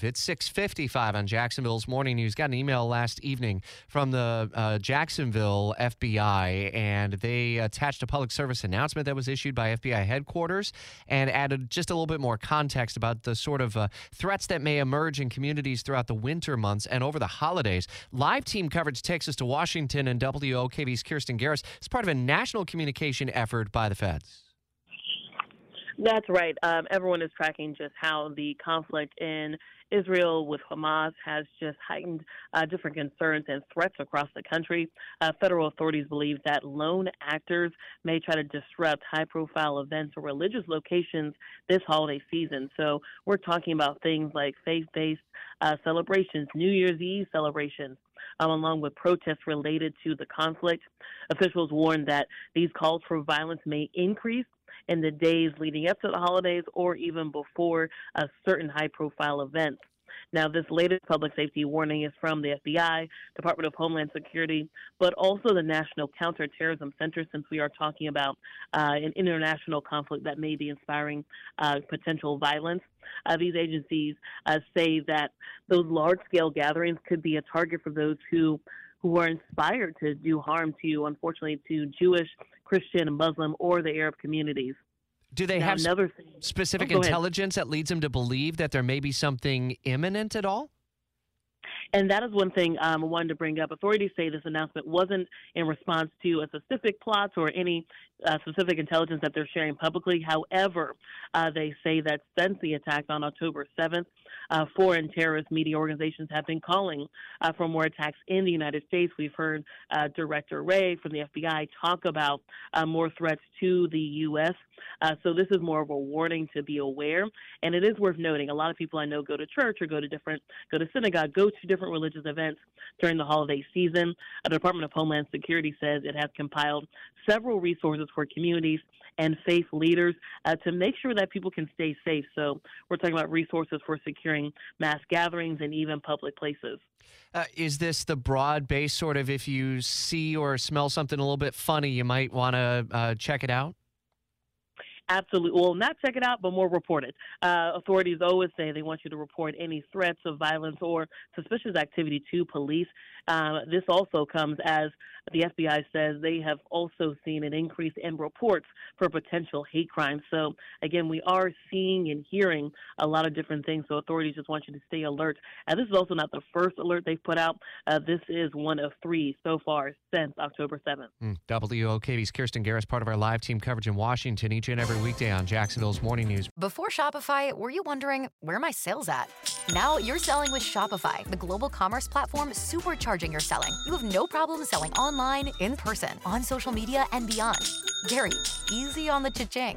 It's 6:55 on Jacksonville's Morning News. Got an email last evening from the uh, Jacksonville FBI, and they attached a public service announcement that was issued by FBI headquarters and added just a little bit more context about the sort of uh, threats that may emerge in communities throughout the winter months and over the holidays. Live team coverage takes us to Washington, and WOKV's Kirstin Garriss is part of a national communication effort by the feds. That's right. Um, everyone is tracking just how the conflict in Israel with Hamas has just heightened uh, different concerns and threats across the country. Uh, federal authorities believe that lone actors may try to disrupt high profile events or religious locations this holiday season. So we're talking about things like faith based uh, celebrations, New Year's Eve celebrations, um, along with protests related to the conflict. Officials warn that these calls for violence may increase in the days leading up to the holidays or even before a certain high profile event. Now, this latest public safety warning is from the FBI, Department of Homeland Security, but also the National Counterterrorism Center, since we are talking about uh, an international conflict that may be inspiring uh, potential violence. Uh, these agencies uh, say that those large scale gatherings could be a target for those who who are inspired to do harm to, unfortunately, to Jewish, Christian, Muslim, or the Arab communities. Do they Now, have another thing- specific Oh, go ahead. intelligence that leads them to believe that there may be something imminent at all? And that is one thing um, I wanted to bring up. Authorities say this announcement wasn't in response to a specific plot or any uh, specific intelligence that they're sharing publicly. However, uh, they say that since the attack on October 7th, uh, foreign terrorist media organizations have been calling uh, for more attacks in the United States. We've heard uh, Director Wray from the FBI talk about uh, more threats to the U.S. So this is more of a warning to be aware. And it is worth noting, a lot of people I know go to church or go to different, go to synagogue, go to different religious events during the holiday season. The Department of Homeland Security says it has compiled several resources for communities and faith leaders uh, to make sure that people can stay safe. So we're talking about resources for securing mass gatherings and even public places. Uh, is this the broad base sort of if you see or smell something a little bit funny, you might want to uh, check it out? Absolutely. Well, not check it out, but more report it. Uh, authorities always say they want you to report any threats of violence or suspicious activity to police. Uh, this also comes as the FBI says they have also seen an increase in reports for potential hate crimes. So, again, we are seeing and hearing a lot of different things. So, authorities just want you to stay alert. And this is also not the first alert they've put out. Uh, this is one of three so far since October 7th. Mm. Kirstin Garriss, part of our live team coverage in Washington each and every weekday on Jacksonville's Morning News. Before Shopify, were you wondering where my sales at? Now you're selling with Shopify, the global commerce platform supercharging your selling. You have no problem selling online, in person, on social media, and beyond. Gary, easy on the cha-ching.